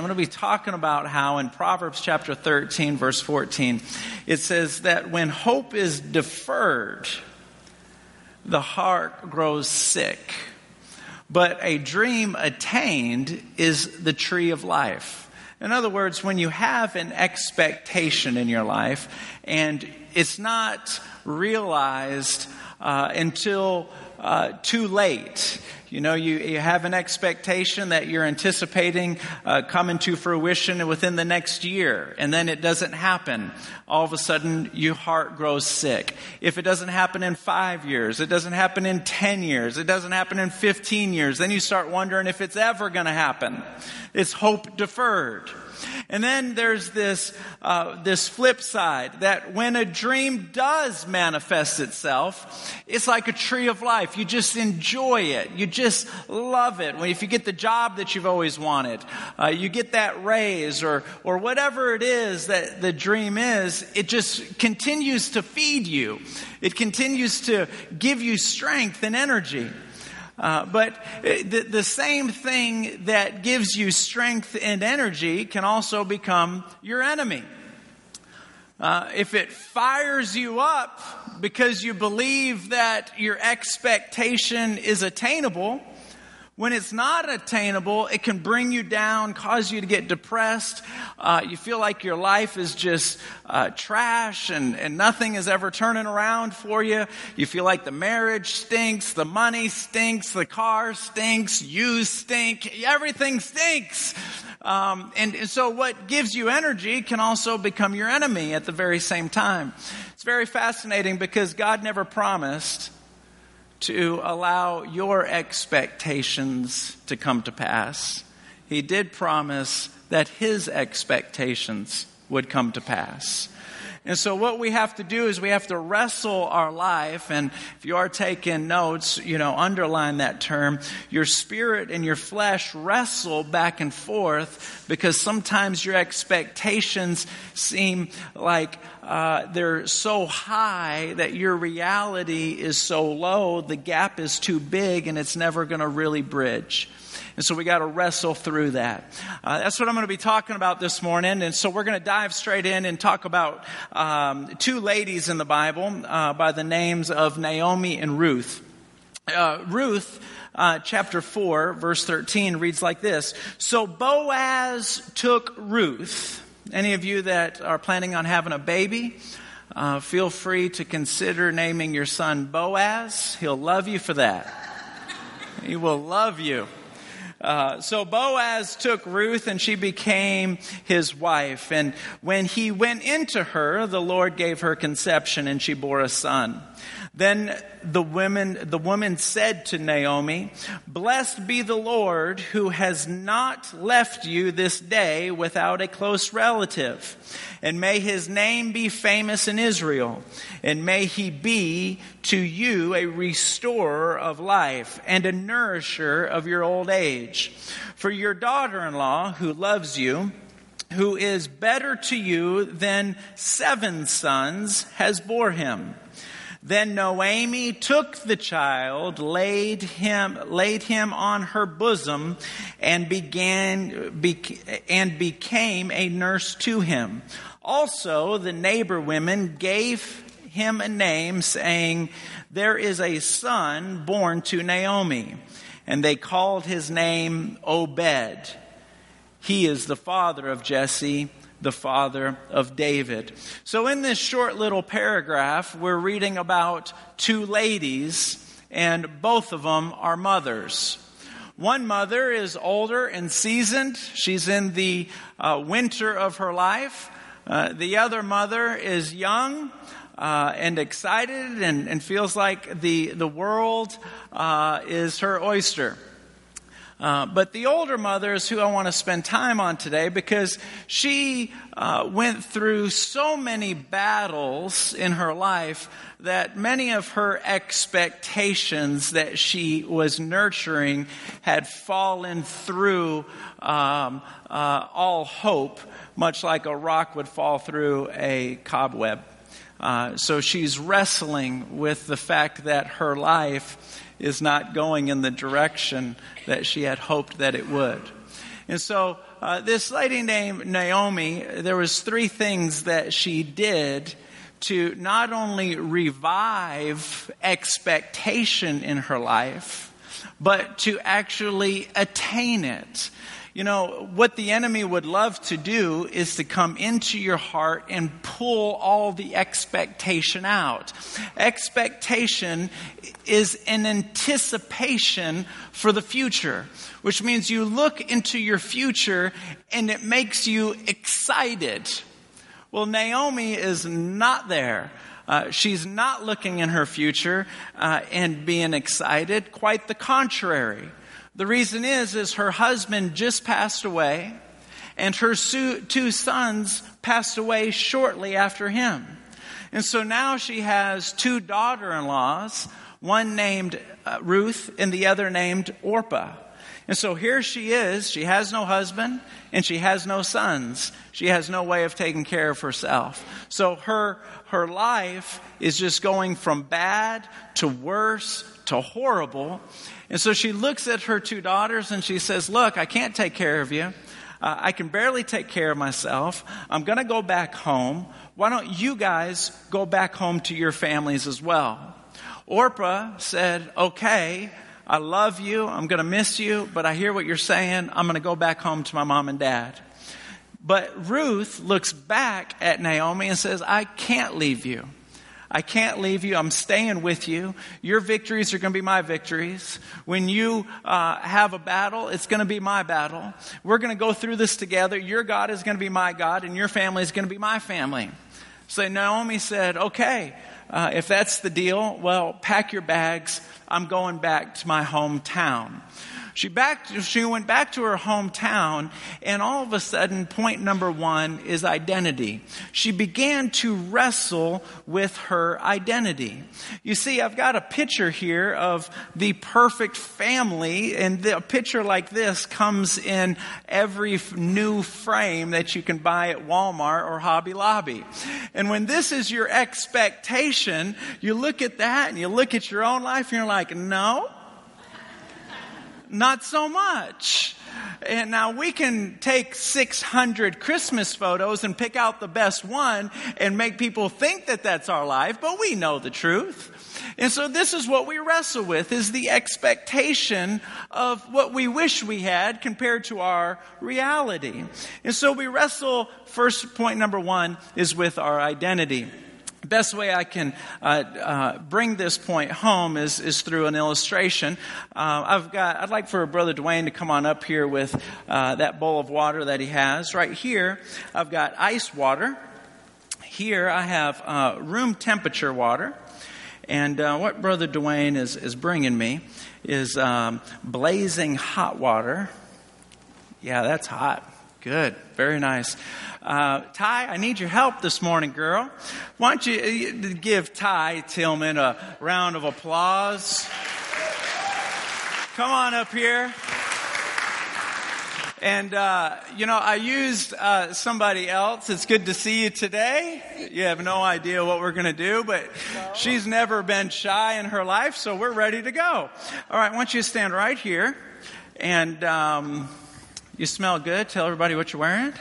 I'm going to be talking about how in Proverbs chapter 13, verse 14, it says that when hope is deferred, the heart grows sick. But a dream attained is the tree of life. In other words, when you have an expectation in your life and it's not realized uh, until uh, too late, you know, you, you have an expectation that you're anticipating uh, coming to fruition within the next year, and then it doesn't happen. All of a sudden, your heart grows sick. If it doesn't happen in five years, it doesn't happen in 10 years, it doesn't happen in 15 years, then you start wondering if it's ever going to happen. It's hope deferred. And then there's this, uh, this flip side that when a dream does manifest itself, it's like a tree of life. You just enjoy it. You just love it. If you get the job that you've always wanted, uh, you get that raise or, or whatever it is that the dream is, it just continues to feed you. It continues to give you strength and energy. Uh, but uh, the, the same thing that gives you strength and energy can also become your enemy. Uh, if it fires you up because you believe that your expectation is attainable, when it's not attainable, it can bring you down, cause you to get depressed. Uh, you feel like your life is just uh, trash and, and nothing is ever turning around for you. You feel like the marriage stinks, the money stinks, the car stinks, you stink, everything stinks. Um, and, and so what gives you energy can also become your enemy at the very same time. It's very fascinating because God never promised to allow your expectations to come to pass. He did promise that his expectations would come to pass. And so what we have to do is we have to wrestle our life. And if you are taking notes, you know, underline that term. Your spirit and your flesh wrestle back and forth because sometimes your expectations seem like uh, they're so high that your reality is so low, the gap is too big and it's never going to really bridge. And so we got to wrestle through that. Uh, that's what I'm going to be talking about this morning. And so we're going to dive straight in and talk about um, two ladies in the Bible uh, by the names of Naomi and Ruth. Uh, Ruth, uh, chapter 4, verse 13 reads like this So Boaz took Ruth. Any of you that are planning on having a baby, uh, feel free to consider naming your son Boaz. He'll love you for that. He will love you. Uh, so Boaz took Ruth and she became his wife. And when he went into her, the Lord gave her conception and she bore a son. Then the women, the woman said to Naomi, Blessed be the Lord who has not left you this day without a close relative. And may his name be famous in Israel. And may he be to you a restorer of life and a nourisher of your old age. For your daughter-in-law who loves you, who is better to you than seven sons, has bore him. Then Naomi took the child, laid him, laid him on her bosom, and began, and became a nurse to him. Also, the neighbor women gave him a name, saying, There is a son born to Naomi. And they called his name Obed. He is the father of Jesse the father of David. So, in this short little paragraph, we're reading about two ladies, and both of them are mothers. One mother is older and seasoned, she's in the uh, winter of her life. Uh, the other mother is young. Uh, and excited and, and, feels like the, the world uh, is her oyster. Uh, but the older mother is who I want to spend time on today because she uh, went through so many battles in her life that many of her expectations that she was nurturing had fallen through um, uh, all hope, much like a rock would fall through a cobweb. Uh, so she's wrestling with the fact that her life is not going in the direction that she had hoped that it would. And so uh, this lady named Naomi, there was three things that she did to not only revive expectation in her life, but to actually attain it. You know, what the enemy would love to do is to come into your heart and pull all the expectation out. Expectation is an anticipation for the future, which means you look into your future and it makes you excited. Well, Naomi is not there. Uh, she's not looking in her future uh, and being excited. Quite the contrary. The reason is, is her husband just passed away, and her two sons passed away shortly after him. And so now she has two daughter-in-laws, one named uh, Ruth and the other named Orpah. And so here she is. She has no husband and she has no sons. She has no way of taking care of herself. So her, her life is just going from bad to worse to horrible. And so she looks at her two daughters and she says, Look, I can't take care of you. Uh, I can barely take care of myself. I'm going to go back home. Why don't you guys go back home to your families as well? Orpah said, Okay, I love you. I'm going to miss you, but I hear what you're saying. I'm going to go back home to my mom and dad. But Ruth looks back at Naomi and says, I can't leave you. I can't leave you. I'm staying with you. Your victories are going to be my victories. When you uh, have a battle, it's going to be my battle. We're going to go through this together. Your God is going to be my God, and your family is going to be my family. So Naomi said, Okay, uh, if that's the deal, well, pack your bags. I'm going back to my hometown. She, back, she went back to her hometown, and all of a sudden, point number one is identity. She began to wrestle with her identity. You see, I've got a picture here of the perfect family, and the, a picture like this comes in every new frame that you can buy at Walmart or Hobby Lobby. And when this is your expectation, you look at that and you look at your own life and you're like, no, not so much. And now we can take 600 Christmas photos and pick out the best one and make people think that that's our life, but we know the truth. And so this is what we wrestle with is the expectation of what we wish we had compared to our reality. And so we wrestle, first point number one is with our identity best way I can uh, uh, bring this point home is, is through an illustration. Uh, I've got, I'd like for Brother Dwayne to come on up here with uh, that bowl of water that he has. Right here, I've got ice water. Here, I have uh, room temperature water. And uh, what Brother Dwayne is, is bringing me is um, blazing hot water. Yeah, that's hot. Good. Very nice. Uh, Ty, I need your help this morning, girl. Why don't you uh, give Ty Tillman a round of applause? Come on up here. And, uh, you know, I used uh, somebody else. It's good to see you today. You have no idea what we're going to do, but she's never been shy in her life, so we're ready to go. All right, I want you to stand right here. And um, you smell good. Tell everybody what you're wearing.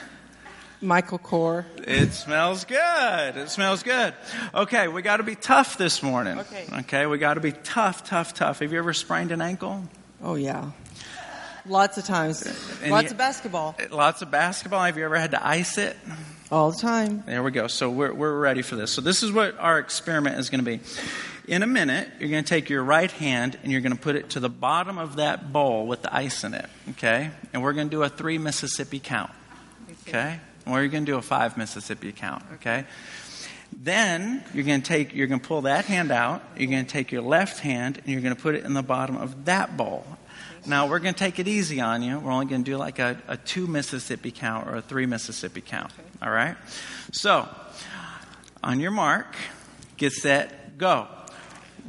Michael Kors. It smells good. It smells good. Okay, we got to be tough this morning. Okay. Okay, we got to be tough, tough, tough. Have you ever sprained an ankle? Oh yeah. Lots of times. And lots you, of basketball. Uh, lots of basketball. Have you ever had to ice it? All the time. There we go. So we're, we're ready for this. So this is what our experiment is going to be. In a minute, you're going to take your right hand and you're going to put it to the bottom of that bowl with the ice in it. Okay? And we're going to do a three Mississippi count. Okay? or you're going to do a five Mississippi count, okay? Then you're going to take, you're going to pull that hand out. You're going to take your left hand and you're going to put it in the bottom of that bowl. Now we're going to take it easy on you. We're only going to do like a, a two Mississippi count or a three Mississippi count. All right. So on your mark, get set, go.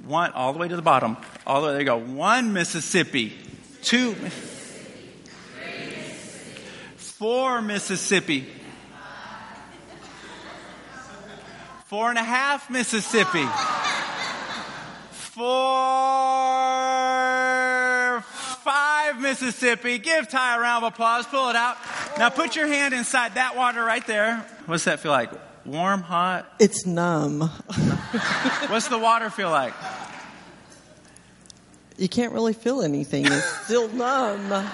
One all the way to the bottom. All the way there you go. One Mississippi, two, Mississippi, four Mississippi. Four and a half Mississippi. Four, Mississippi. Give Ty a round of applause. Pull it out. Now put your hand inside that water right there. What's that feel like? Warm, hot? It's numb. What's the water feel like? You can't really feel anything. It's still numb.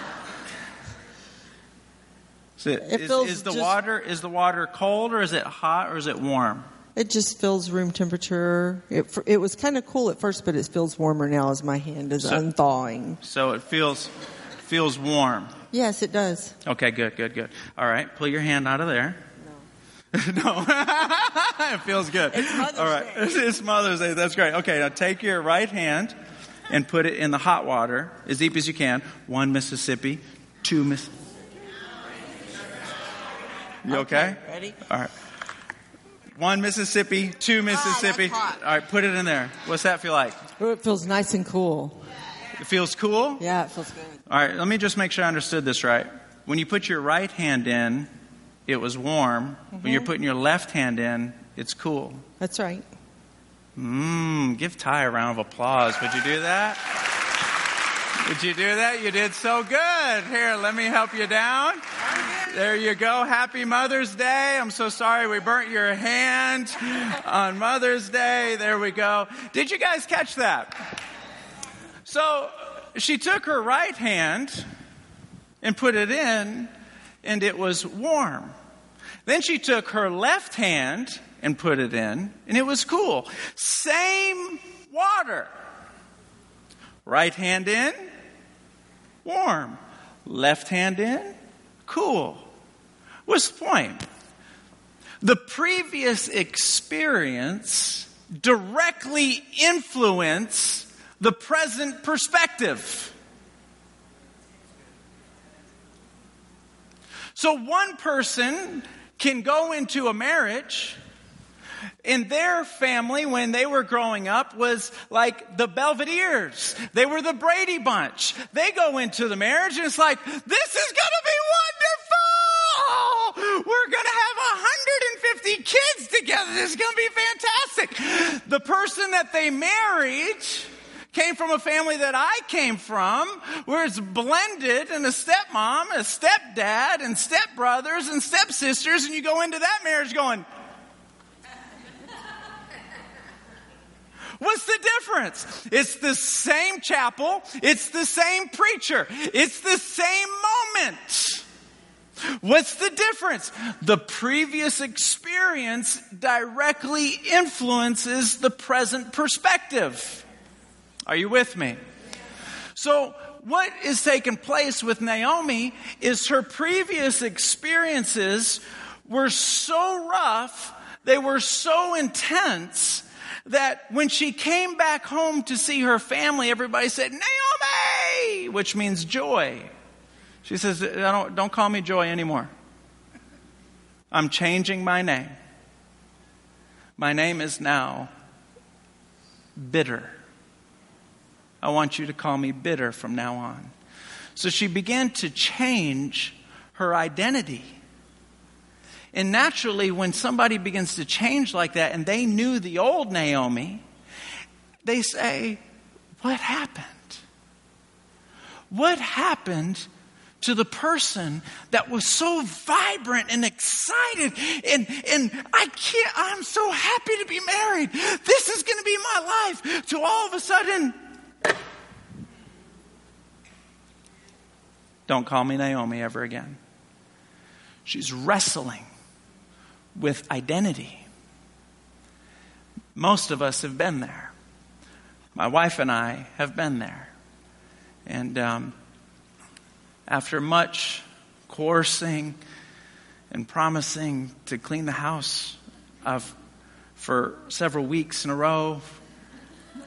Is, it, It is- feels is the just- water is the water cold or is it hot or is it warm? It just feels room temperature. It, it was kind of cool at first, but it feels warmer now as my hand is So- unthawing. So it feels feels warm. Yes, it does. Okay, good, good, good. All right, pull your hand out of there. No. No. It feels good. It's Mother's All right. Day. It's Mother's Day. That's great. Okay, now take your right hand and put it in the hot water as deep as you can. One Mississippi, two Miss. You okay? Ready? All right. One Mississippi, two ah, Mississippi. hot. All right, put it in there. What's that feel like? Oh, it feels nice and cool. It feels cool? Yeah, it feels good. All right, let me just make sure I understood this right. When you put your right hand in, it was warm. When you're mm-hmm. putting your left hand in, it's cool. That's right. Mmm, give Ty a round of applause. Would you do that? Would you do that? You did so good. Here, let me help you down. There you go. Happy Mother's Day. I'm so sorry we burnt your hand on Mother's Day. There we go. Did you guys catch that? So she took her right hand and put it in, and it was warm. Then she took her left hand and put it in, and it was cool. Same water. Right hand in, warm. Left hand in, cool. What's the point? The previous experience directly influence the present perspective. So one person can go into a marriage in their family when they were growing up was like the Belvederes. They were the Brady Bunch. They go into the marriage and it's like, this is going to be wonderful. We're going to have 150 kids together. This is going to be fantastic. The person that they married came from a family that I came from, where it's blended and a stepmom, a stepdad, and stepbrothers and stepsisters, and you go into that marriage going, What's the difference? It's the same chapel, it's the same preacher, it's the same moment. What's the difference? The previous experience directly influences the present perspective. Are you with me? So, what is taking place with Naomi is her previous experiences were so rough, they were so intense, that when she came back home to see her family, everybody said, Naomi, which means joy. She says, don't, don't call me joy anymore. I'm changing my name. My name is now bitter. I want you to call me bitter from now on. So she began to change her identity. And naturally, when somebody begins to change like that and they knew the old Naomi, they say, What happened? What happened to the person that was so vibrant and excited and, and I can't, I'm so happy to be married. This is going to be my life. To all of a sudden, don't call me Naomi ever again. She's wrestling with identity. Most of us have been there. My wife and I have been there. And um, after much coercing and promising to clean the house, I've, for several weeks in a row,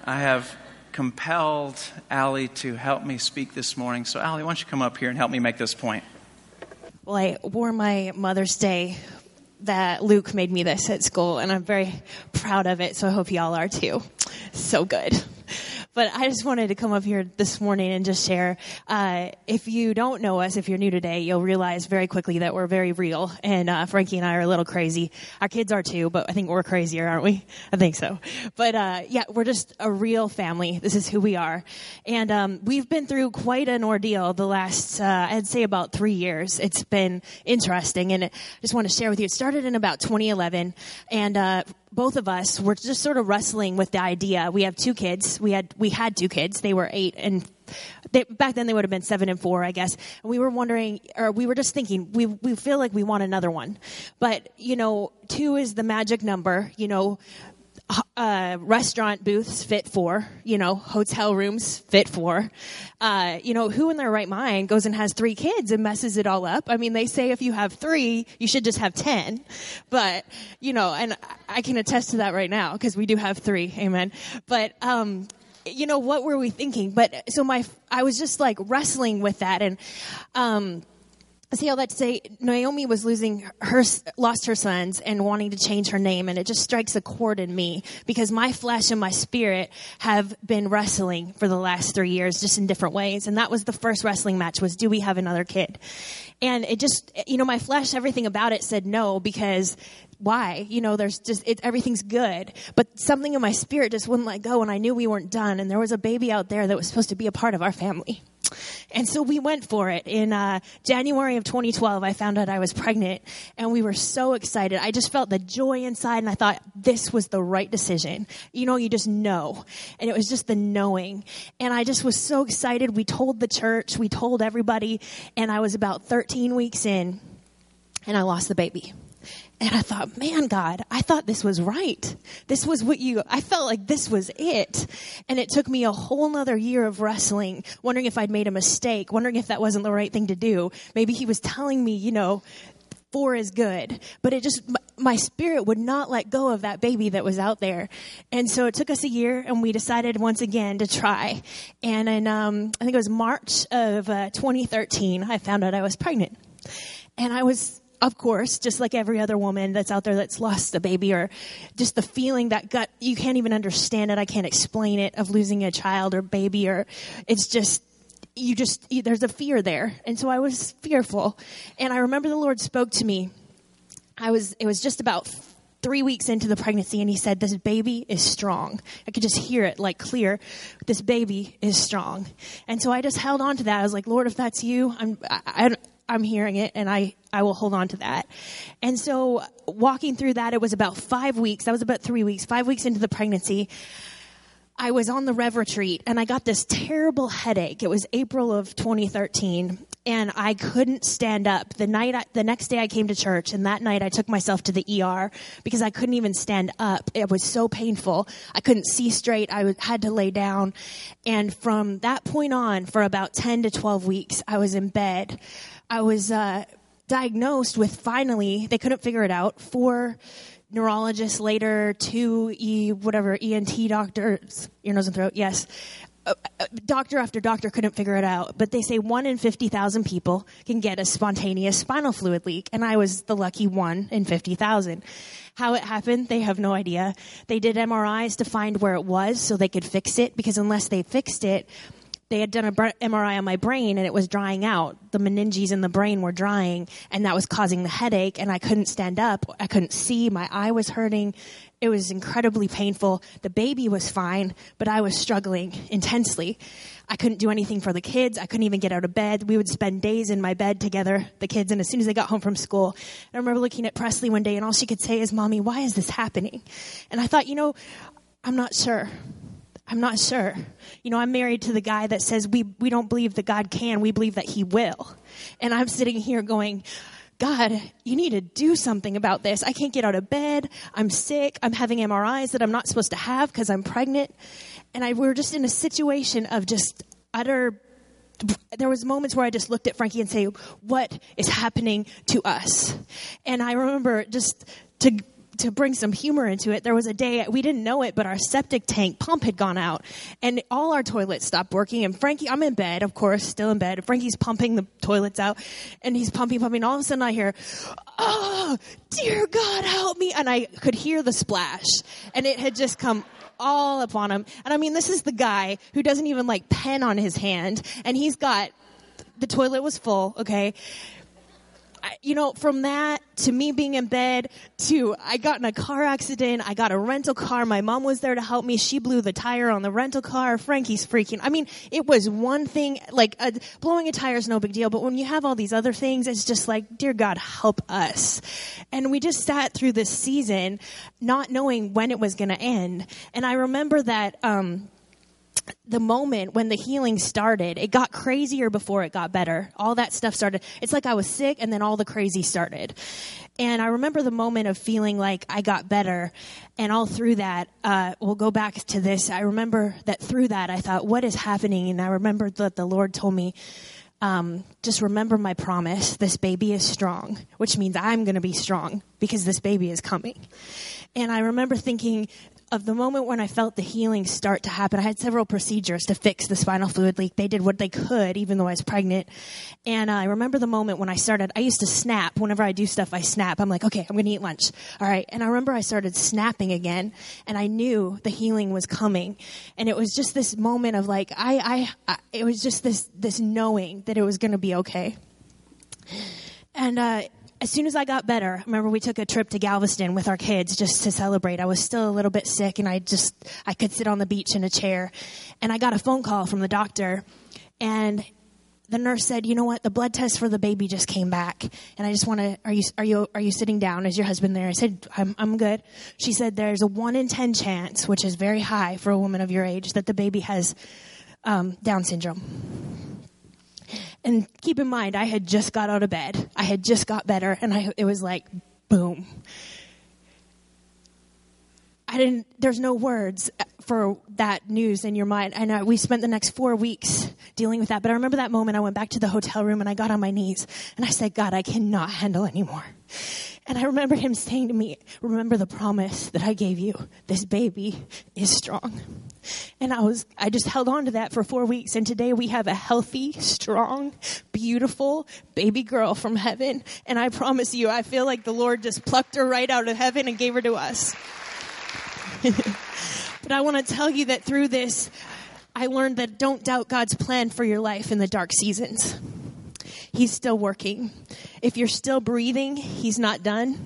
I have compelled Allie to help me speak this morning. So, Allie, why don't you come up here and help me make this point? Well, I wore my Mother's Day that Luke made me this at school, and I'm very proud of it, so I hope y'all are too. So good. But I just wanted to come up here this morning and just share. Uh, if you don't know us, if you're new today, you'll realize very quickly that we're very real. And uh, Frankie and I are a little crazy. Our kids are too, but I think we're crazier, aren't we? I think so. But uh, yeah, we're just a real family. This is who we are, and um, we've been through quite an ordeal the last, uh, I'd say, about three years. It's been interesting, and I just want to share with you. It started in about 2011, and uh, both of us were just sort of wrestling with the idea. We have two kids. We had we had two kids. They were eight and they, back then they would have been seven and four, I guess. And we were wondering, or we were just thinking, we we feel like we want another one, but you know, two is the magic number. You know, uh, restaurant booths fit for, you know, hotel rooms fit for. Uh, you know, who in their right mind goes and has three kids and messes it all up? I mean, they say if you have three, you should just have ten. But, you know, and I can attest to that right now because we do have three. Amen. But, um, you know, what were we thinking? But so my, I was just like wrestling with that and, um, see all that to say naomi was losing her lost her sons and wanting to change her name and it just strikes a chord in me because my flesh and my spirit have been wrestling for the last three years just in different ways and that was the first wrestling match was do we have another kid? And it just you know my flesh everything about it said no because why? You know there's just it, everything's good. But something in my spirit just wouldn't let go and i knew we weren't done and there was a baby out there that was supposed to be a part of our family and so we went for it. In uh, January of 2012, I found out I was pregnant, and we were so excited. I just felt the joy inside, and I thought this was the right decision. You know, you just know. And it was just the knowing. And I just was so excited. We told the church, we told everybody, and I was about 13 weeks in, and I lost the baby. And I thought, man, God, I thought this was right. This was what you, I felt like this was it. And it took me a whole nother year of wrestling, wondering if I'd made a mistake, wondering if that wasn't the right thing to do. Maybe he was telling me, you know, four is good. But it just, my spirit would not let go of that baby that was out there. And so it took us a year and we decided once again to try. And in, um, I think it was March of uh, 2013, I found out I was pregnant. And I was of course, just like every other woman that's out there that's lost a baby or just the feeling that gut, you can't even understand it. I can't explain it of losing a child or baby or it's just, you just, there's a fear there. And so I was fearful. And I remember the Lord spoke to me. I was, it was just about three weeks into the pregnancy and he said, this baby is strong. I could just hear it like clear. This baby is strong. And so I just held on to that. I was like, Lord, if that's you, I'm, I, I, I'm hearing it and I, I will hold on to that. And so walking through that, it was about five weeks. That was about three weeks, five weeks into the pregnancy. I was on the Rev retreat and I got this terrible headache. It was April of 2013 and I couldn't stand up. The night, I, the next day I came to church and that night I took myself to the ER because I couldn't even stand up. It was so painful. I couldn't see straight. I had to lay down. And from that point on, for about 10 to 12 weeks, I was in bed I was uh, diagnosed with finally, they couldn't figure it out. Four neurologists later, two E, whatever, ENT doctors, ear, nose, and throat, yes. Uh, uh, doctor after doctor couldn't figure it out, but they say one in 50,000 people can get a spontaneous spinal fluid leak, and I was the lucky one in 50,000. How it happened, they have no idea. They did MRIs to find where it was so they could fix it, because unless they fixed it, they had done a MRI on my brain and it was drying out. The meninges in the brain were drying and that was causing the headache and I couldn't stand up. I couldn't see. My eye was hurting. It was incredibly painful. The baby was fine, but I was struggling intensely. I couldn't do anything for the kids. I couldn't even get out of bed. We would spend days in my bed together, the kids, and as soon as they got home from school, I remember looking at Presley one day and all she could say is, Mommy, why is this happening? And I thought, you know, I'm not sure. I'm not sure. You know, I'm married to the guy that says we, we don't believe that God can, we believe that He will. And I'm sitting here going, God, you need to do something about this. I can't get out of bed. I'm sick. I'm having MRIs that I'm not supposed to have because I'm pregnant. And I, we were just in a situation of just utter there was moments where I just looked at Frankie and say, "What is happening to us?" And I remember just to to bring some humor into it, there was a day we didn't know it, but our septic tank pump had gone out, and all our toilets stopped working. And Frankie, I'm in bed, of course, still in bed. Frankie's pumping the toilets out, and he's pumping, pumping. All of a sudden, I hear, "Oh, dear God, help me!" And I could hear the splash, and it had just come all up on him. And I mean, this is the guy who doesn't even like pen on his hand, and he's got the toilet was full. Okay, you know, from that to me being in bed to I got in a car accident, I got a rental car. My mom was there to help me. She blew the tire on the rental car. Frankie's freaking. I mean, it was one thing, like uh, blowing a tire is no big deal, but when you have all these other things, it's just like, dear God, help us. And we just sat through this season not knowing when it was going to end. And I remember that, um, the moment when the healing started, it got crazier before it got better. All that stuff started. It's like I was sick and then all the crazy started. And I remember the moment of feeling like I got better. And all through that, uh, we'll go back to this. I remember that through that, I thought, what is happening? And I remember that the Lord told me, um, just remember my promise. This baby is strong, which means I'm going to be strong because this baby is coming. And I remember thinking, of the moment when I felt the healing start to happen, I had several procedures to fix the spinal fluid leak. They did what they could, even though I was pregnant. And uh, I remember the moment when I started, I used to snap. Whenever I do stuff, I snap. I'm like, okay, I'm going to eat lunch. All right. And I remember I started snapping again and I knew the healing was coming. And it was just this moment of like, I, I, I it was just this, this knowing that it was going to be okay. And, uh, as soon as I got better, remember we took a trip to Galveston with our kids just to celebrate. I was still a little bit sick and I just, I could sit on the beach in a chair. And I got a phone call from the doctor and the nurse said, you know what? The blood test for the baby just came back. And I just want to, are you, are you, are you sitting down? Is your husband there? I said, I'm, I'm good. She said, there's a one in 10 chance, which is very high for a woman of your age, that the baby has um, Down syndrome. And keep in mind, I had just got out of bed. I had just got better, and I, it was like, boom. I didn't, there's no words for that news in your mind. And I, we spent the next four weeks dealing with that. But I remember that moment I went back to the hotel room and I got on my knees and I said, God, I cannot handle anymore. And I remember him saying to me, remember the promise that I gave you. This baby is strong. And I was, I just held on to that for four weeks. And today we have a healthy, strong, beautiful baby girl from heaven. And I promise you, I feel like the Lord just plucked her right out of heaven and gave her to us. but I want to tell you that through this, I learned that don't doubt God's plan for your life in the dark seasons. He's still working. If you're still breathing, He's not done.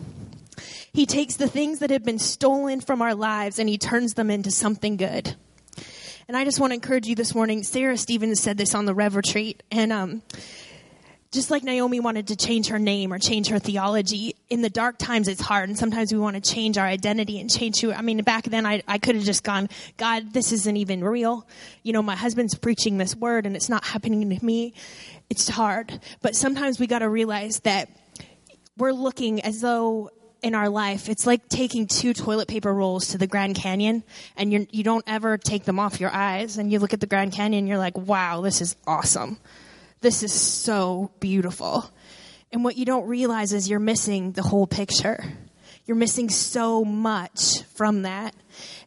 He takes the things that have been stolen from our lives and He turns them into something good. And I just want to encourage you this morning. Sarah Stevens said this on the Rev Retreat, and um, just like Naomi wanted to change her name or change her theology, in the dark times it's hard. And sometimes we want to change our identity and change who, I mean, back then I, I could have just gone, God, this isn't even real. You know, my husband's preaching this word and it's not happening to me. It's hard. But sometimes we got to realize that we're looking as though in our life, it's like taking two toilet paper rolls to the Grand Canyon and you're, you don't ever take them off your eyes and you look at the Grand Canyon you're like, wow, this is awesome. This is so beautiful. And what you don't realize is you're missing the whole picture. You're missing so much from that.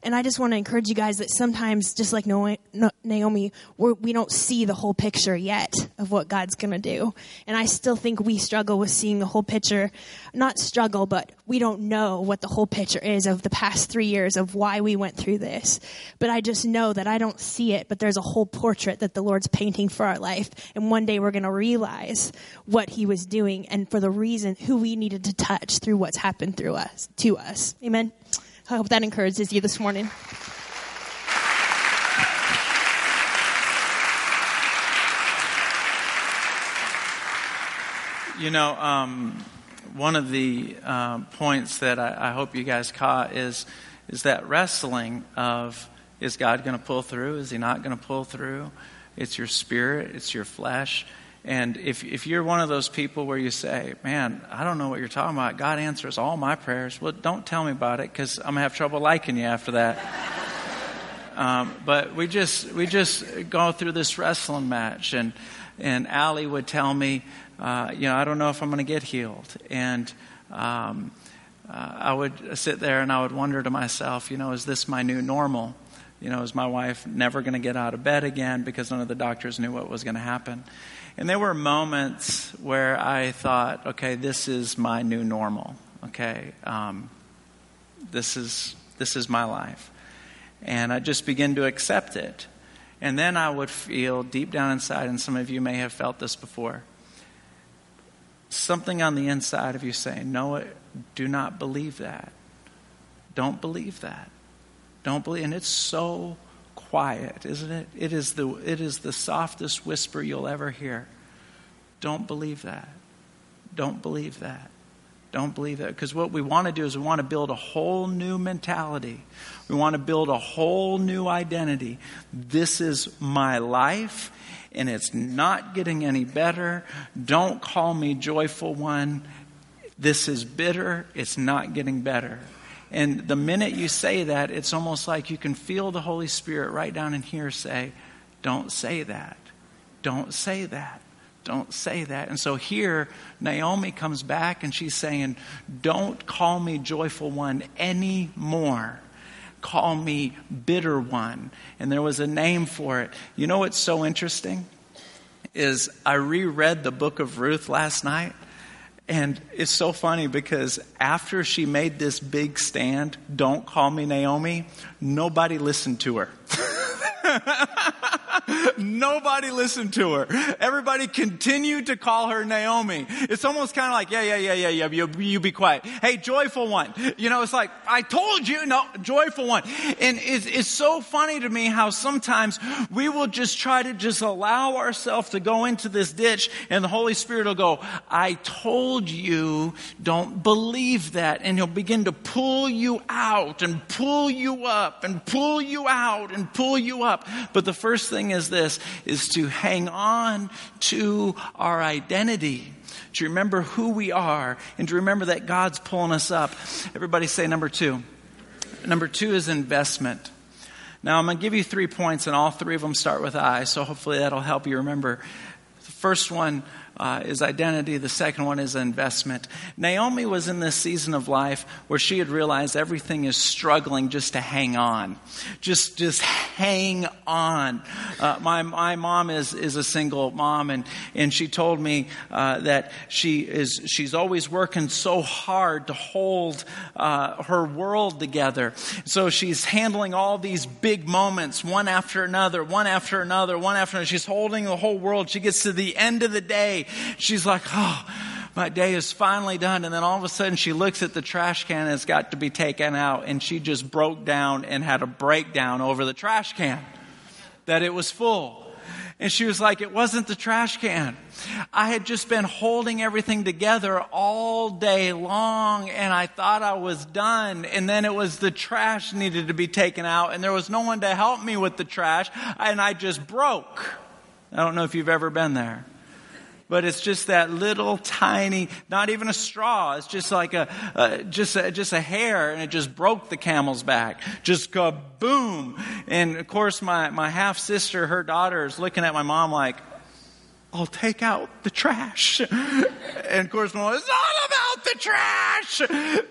And I just want to encourage you guys that sometimes, just like Naomi, we're, we do not see the whole picture yet of what God's going to do. And I still think we struggle with seeing the whole picture. Not struggle, but we don't know what the whole picture is of the past three years of why we went through this. But I just know that I don't see it, but there's a whole portrait that the Lord's painting for our life. And one day we're going to realize what He was doing and for the reason who we needed to touch through what's happened through us, to us. Amen. I hope that encourages you this morning. You know, um, one of the uh, points that I, I, hope you guys caught is is that wrestling of is God going to pull through? Is He not going to pull through? It's your spirit, it's your flesh, and if, if you're one of those people where you say, man, I don't know what you're talking about, God answers all my prayers, well, don't tell me about it because I'm going to have trouble liking you after that. um, but we just, we just go through this wrestling match, and, and Allie would tell me, uh, you know, I don't know if I'm going to get healed. And um, uh, I would sit there and I would wonder to myself, you know, is this my new normal? You know, is my wife never going to get out of bed again because none of the doctors knew what was going to happen? And there were moments where I thought, okay, this is my new normal. Okay, um, this is this is my life. And I just begin to accept it. And then I would feel deep down inside, and some of you may have felt this before, something on the inside of you saying, No, do not believe that. Don't believe that. Don't believe. And it's so quiet, isn't it? It is the, it is the softest whisper you'll ever hear. Don't believe that. Don't believe that. Don't believe that. Because what we want to do is we want to build a whole new mentality. We want to build a whole new identity. This is my life, and it's not getting any better. Don't call me joyful one. This is bitter. It's not getting better. And the minute you say that, it's almost like you can feel the Holy Spirit right down in here say, Don't say that. Don't say that. Don't say that. And so here, Naomi comes back and she's saying, Don't call me joyful one anymore. Call me bitter one. And there was a name for it. You know what's so interesting? Is I reread the book of Ruth last night. And it's so funny because after she made this big stand, don't call me Naomi, nobody listened to her. Nobody listened to her. Everybody continued to call her Naomi. It's almost kind of like, yeah, yeah, yeah, yeah, yeah, you, you be quiet. Hey, joyful one. You know, it's like, I told you, no, joyful one. And it's, it's so funny to me how sometimes we will just try to just allow ourselves to go into this ditch and the Holy Spirit will go, I told you, don't believe that. And he'll begin to pull you out and pull you up and pull you out and pull you up. But the first thing is this, is to hang on to our identity to remember who we are and to remember that God's pulling us up. Everybody say number two. Number two is investment. Now, I'm going to give you three points, and all three of them start with I, so hopefully that'll help you remember. The first one uh, is identity. The second one is investment. Naomi was in this season of life where she had realized everything is struggling just to hang on. Just, just hang on. Uh, my, my mom is, is a single mom and, and she told me, uh, that she is, she's always working so hard to hold, uh, her world together. So she's handling all these big moments, one after another, one after another, one after another. She's holding the whole world. She gets to the end of the day She's like, oh, my day is finally done. And then all of a sudden she looks at the trash can it's got to be taken out. And she just broke down and had a breakdown over the trash can, that it was full. And she was like, it wasn't the trash can. I had just been holding everything together all day long and I thought I was done. And then it was the trash needed to be taken out and there was no one to help me with the trash and I just broke. I don't know if you've ever been there but it's just that little tiny, not even a straw. It's just like a, just a, just a hair, and it just broke the camel's back. Just kaboom! And of course, my my half sister, her daughter, is looking at my mom like, "I'll take out the trash." and of course, it's all about the trash.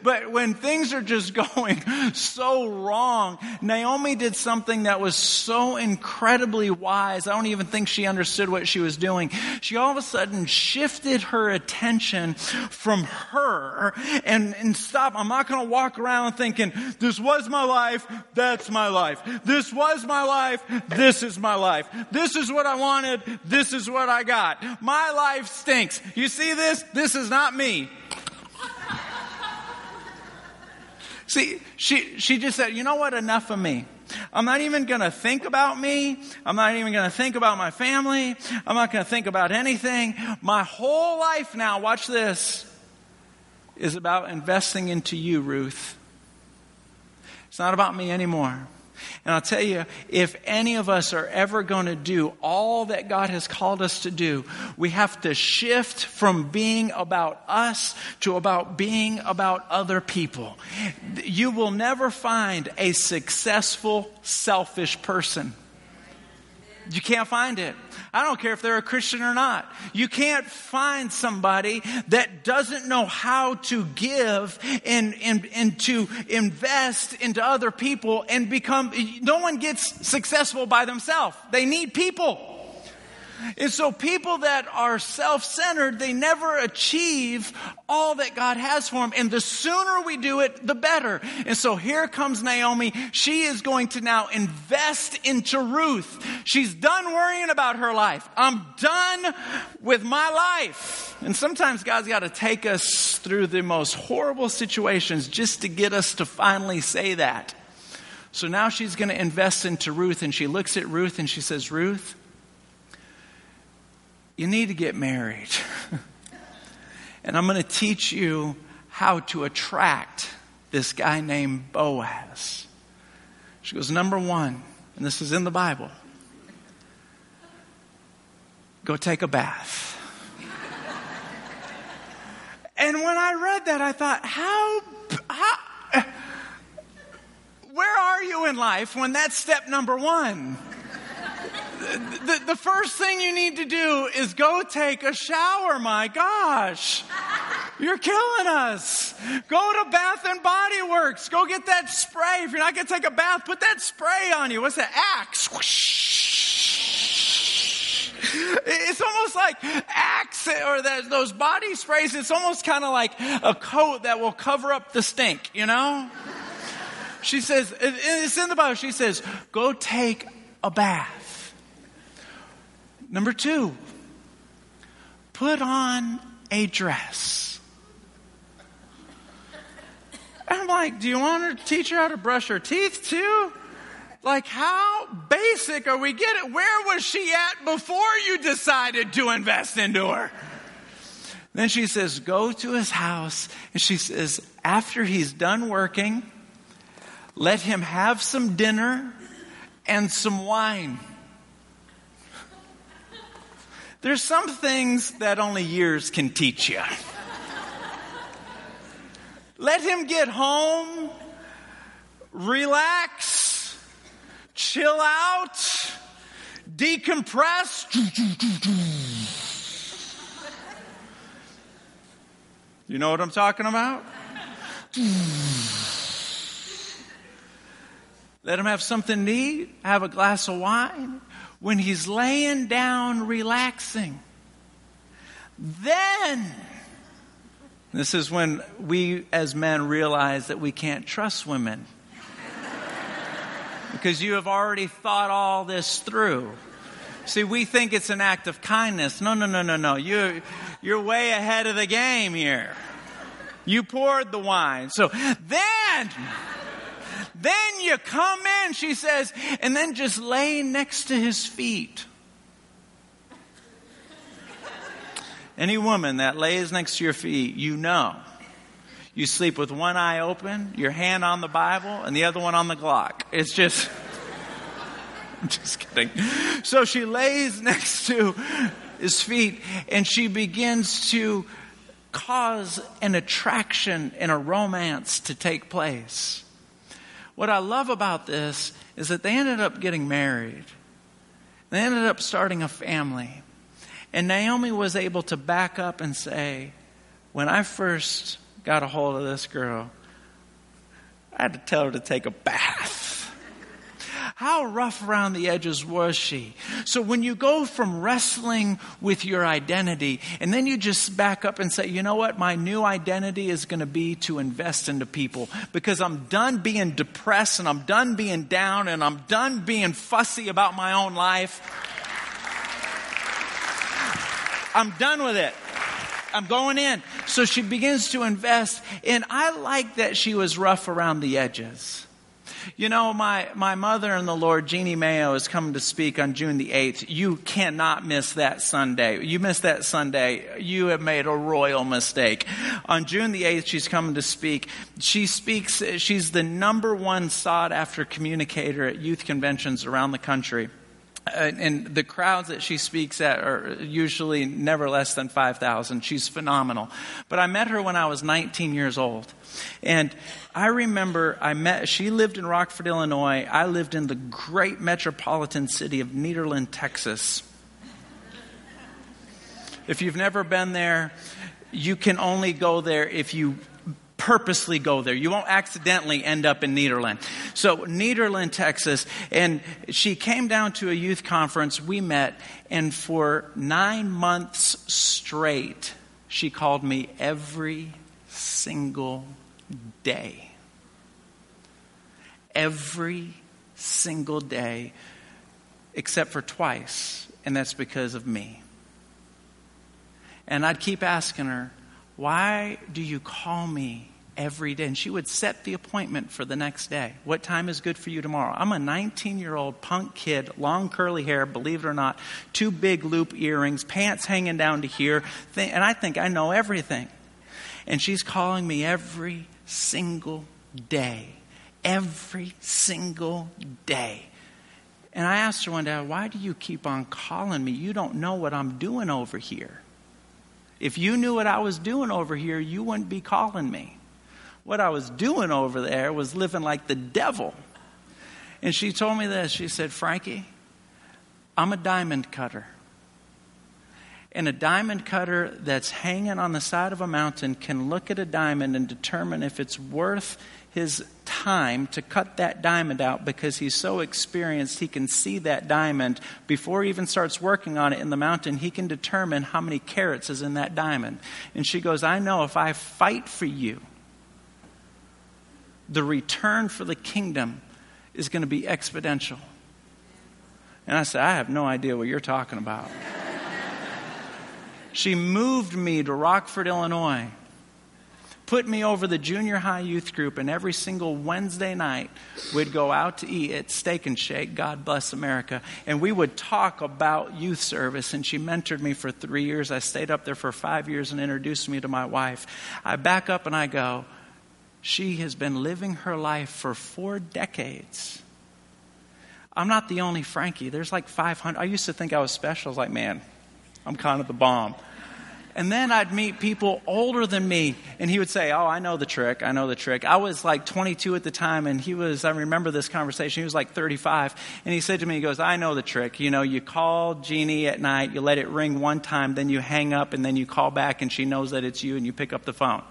But when things are just going so wrong, Naomi did something that was so incredibly wise. I don't even think she understood what she was doing. She all of a sudden shifted her attention from her and, and stop. I'm not going to walk around thinking, this was my life, that's my life. This was my life, this is my life. This is what I wanted, this is what I got. My life stinks. You see this? This is not me. See, she, she just said, you know what? Enough of me. I'm not even going to think about me. I'm not even going to think about my family. I'm not going to think about anything. My whole life now, watch this, is about investing into you, Ruth. It's not about me anymore. And I'll tell you, if any of us are ever going to do all that God has called us to do, we have to shift from being about us to about being about other people. You will never find a successful, selfish person. You can't find it. I don't care if they're a Christian or not. You can't find somebody that doesn't know how to give and, and, and to invest into other people and become, no one gets successful by themselves. They need people. And so people that are self-centered, they never achieve all that God has for them. And the sooner we do it, the better. And so here comes Naomi. She is going to now invest into Ruth. She's done worrying about her life. I'm done with my life. And sometimes God's got to take us through the most horrible situations just to get us to finally say that. So now she's going to invest into Ruth and she looks at Ruth and she says, Ruth, you need to get married. and I'm going to teach you how to attract this guy named Boaz. She goes, number one, and this is in the Bible go take a bath. and when I read that, I thought, how, how, where are you in life when that's step number one? The, the first thing you need to do is go take a shower. My gosh. You're killing us. Go to Bath and Body Works. Go get that spray. If you're not going to take a bath, put that spray on you. What's that? Axe. It's almost like Axe or those body sprays. It's almost kind of like a coat that will cover up the stink, you know? She says, it's in the Bible. She says, go take a bath. Number two, put on a dress. I'm like, do you want to teach her how to brush her teeth too? Like, how basic are we getting? Where was she at before you decided to invest into her? Then she says, go to his house. And she says, after he's done working, let him have some dinner and some wine. There's some things that only years can teach you. Let him get home, relax, chill out, decompress. You know what I'm talking about? Let him have something to eat, have a glass of wine, when he's laying down relaxing. Then, this is when we as men realize that we can't trust women. because you have already thought all this through. See, we think it's an act of kindness. No, no, no, no, no. You, you're way ahead of the game here. You poured the wine. So then, then you come in, she says, and then just lay next to his feet. Any woman that lays next to your feet, you know. You sleep with one eye open, your hand on the Bible, and the other one on the Glock. It's just. I'm just kidding. So she lays next to his feet and she begins to cause an attraction and a romance to take place. What I love about this is that they ended up getting married. They ended up starting a family. And Naomi was able to back up and say, when I first got a hold of this girl, I had to tell her to take a bath. How rough around the edges was she? So when you go from wrestling with your identity and then you just back up and say, you know what? My new identity is going to be to invest into people because I'm done being depressed and I'm done being down and I'm done being fussy about my own life. I'm done with it. I'm going in. So she begins to invest. And I like that she was rough around the edges. You know, my, my mother in the Lord, Jeanne Mayo, is coming to speak on June the 8th. You cannot miss that Sunday. You miss that Sunday, you have made a royal mistake. On June the 8th, she's coming to speak. She speaks, she's the number one sought after communicator at youth conventions around the country. And the crowds that she speaks at are usually never less than 5,000. She's phenomenal. But I met her when I was 19 years old. And I remember I met, she lived in Rockford, Illinois. I lived in the great metropolitan city of Nederland, Texas. If you've never been there, you can only go there if you purposely go there. You won't accidentally end up in Nederland. So, Nederland, Texas, and she came down to a youth conference. We met, and for nine months straight, she called me every single day. Every single day, except for twice, and that's because of me. And I'd keep asking her, Why do you call me every day? And she would set the appointment for the next day. What time is good for you tomorrow? I'm a 19 year old punk kid, long curly hair, believe it or not, two big loop earrings, pants hanging down to here, and I think I know everything. And she's calling me every single day. Every single day. And I asked her one day, Why do you keep on calling me? You don't know what I'm doing over here. If you knew what I was doing over here, you wouldn't be calling me. What I was doing over there was living like the devil. And she told me this. She said, Frankie, I'm a diamond cutter. And a diamond cutter that's hanging on the side of a mountain can look at a diamond and determine if it's worth his time to cut that diamond out because he's so experienced he can see that diamond. Before he even starts working on it in the mountain he can determine how many carats is in that diamond. And she goes i know if i fight for you the return for the kingdom is going to be exponential. And i said i have no idea what you're talking about. She moved me to rockford illinois put me over the junior high youth group, and every single Wednesday night we'd go out to eat at Steak and Shake, God bless America, and we would talk about youth service. And she mentored me for three years. I stayed up there for five years and introduced me to my wife. I back up and I go, she has been living her life for four decades. I'm not the only Frankie. There's like 500. I used to think I was special. I was like, man, I'm kind of the bomb. And then I'd meet people older than me, and he would say, Oh, I know the trick. I know the trick. I was like 22 at the time, and he was, I remember this conversation, he was like 35. And he said to me, He goes, I know the trick. You know, you call Jeanne at night, you let it ring one time, then you hang up, and then you call back, and she knows that it's you, and you pick up the phone.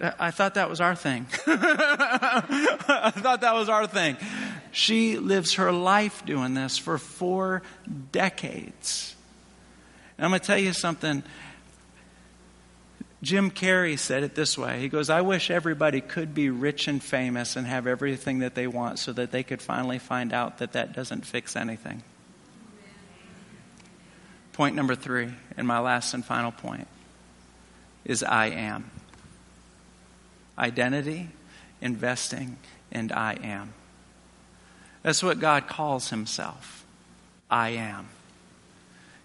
I thought that was our thing. I thought that was our thing. She lives her life doing this for four decades. And I'm going to tell you something. Jim Carrey said it this way. He goes, I wish everybody could be rich and famous and have everything that they want so that they could finally find out that that doesn't fix anything. Point number three, and my last and final point, is I am. Identity, investing, and I am. That's what God calls himself. I am.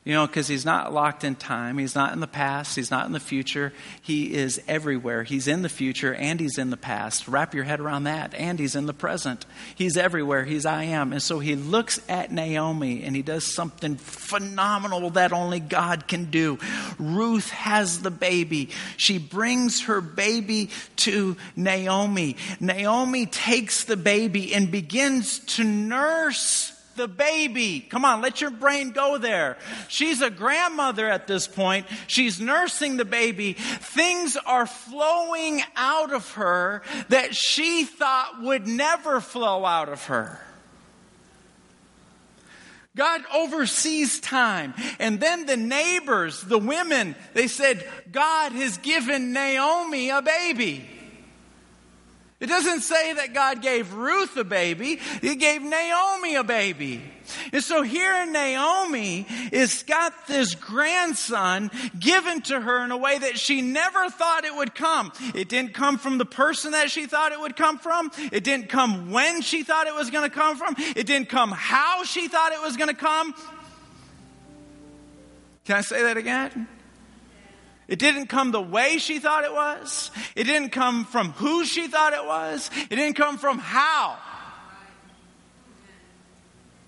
You know, because he's not locked in time. He's not in the past. He's not in the future. He is everywhere. He's in the future and he's in the past. Wrap your head around that. And he's in the present. He's everywhere. He's I am. And so he looks at Naomi and he does something phenomenal that only God can do. Ruth has the baby. She brings her baby to Naomi. Naomi takes the baby and begins to nurse the baby. Come on, let your brain go there. She's a grandmother at this point. She's nursing the baby. Things are flowing out of her that she thought would never flow out of her. God oversees time. And then the neighbors, the women, they said, God has given Naomi a baby. It doesn't say that God gave Ruth a baby, He gave Naomi a baby. And so here Naomi is got this grandson given to her in a way that she never thought it would come. It didn't come from the person that she thought it would come from. It didn't come when she thought it was going to come from. It didn't come how she thought it was going to come. Can I say that again? It didn't come the way she thought it was. It didn't come from who she thought it was. It didn't come from how.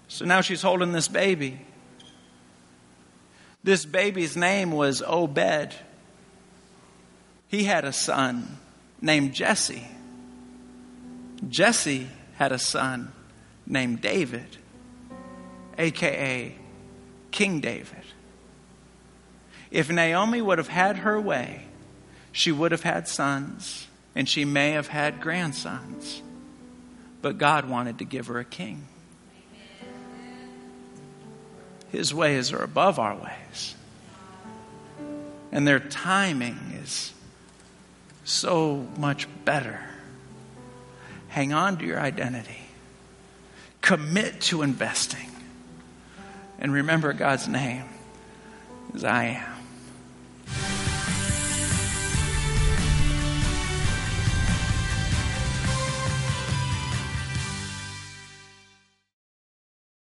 So now she's holding this baby. This baby's name was Obed. He had a son named Jesse. Jesse had a son named David, aka King David. If Naomi would have had her way, she would have had sons, and she may have had grandsons. But God wanted to give her a king. His ways are above our ways. And their timing is so much better. Hang on to your identity, commit to investing, and remember God's name is I am.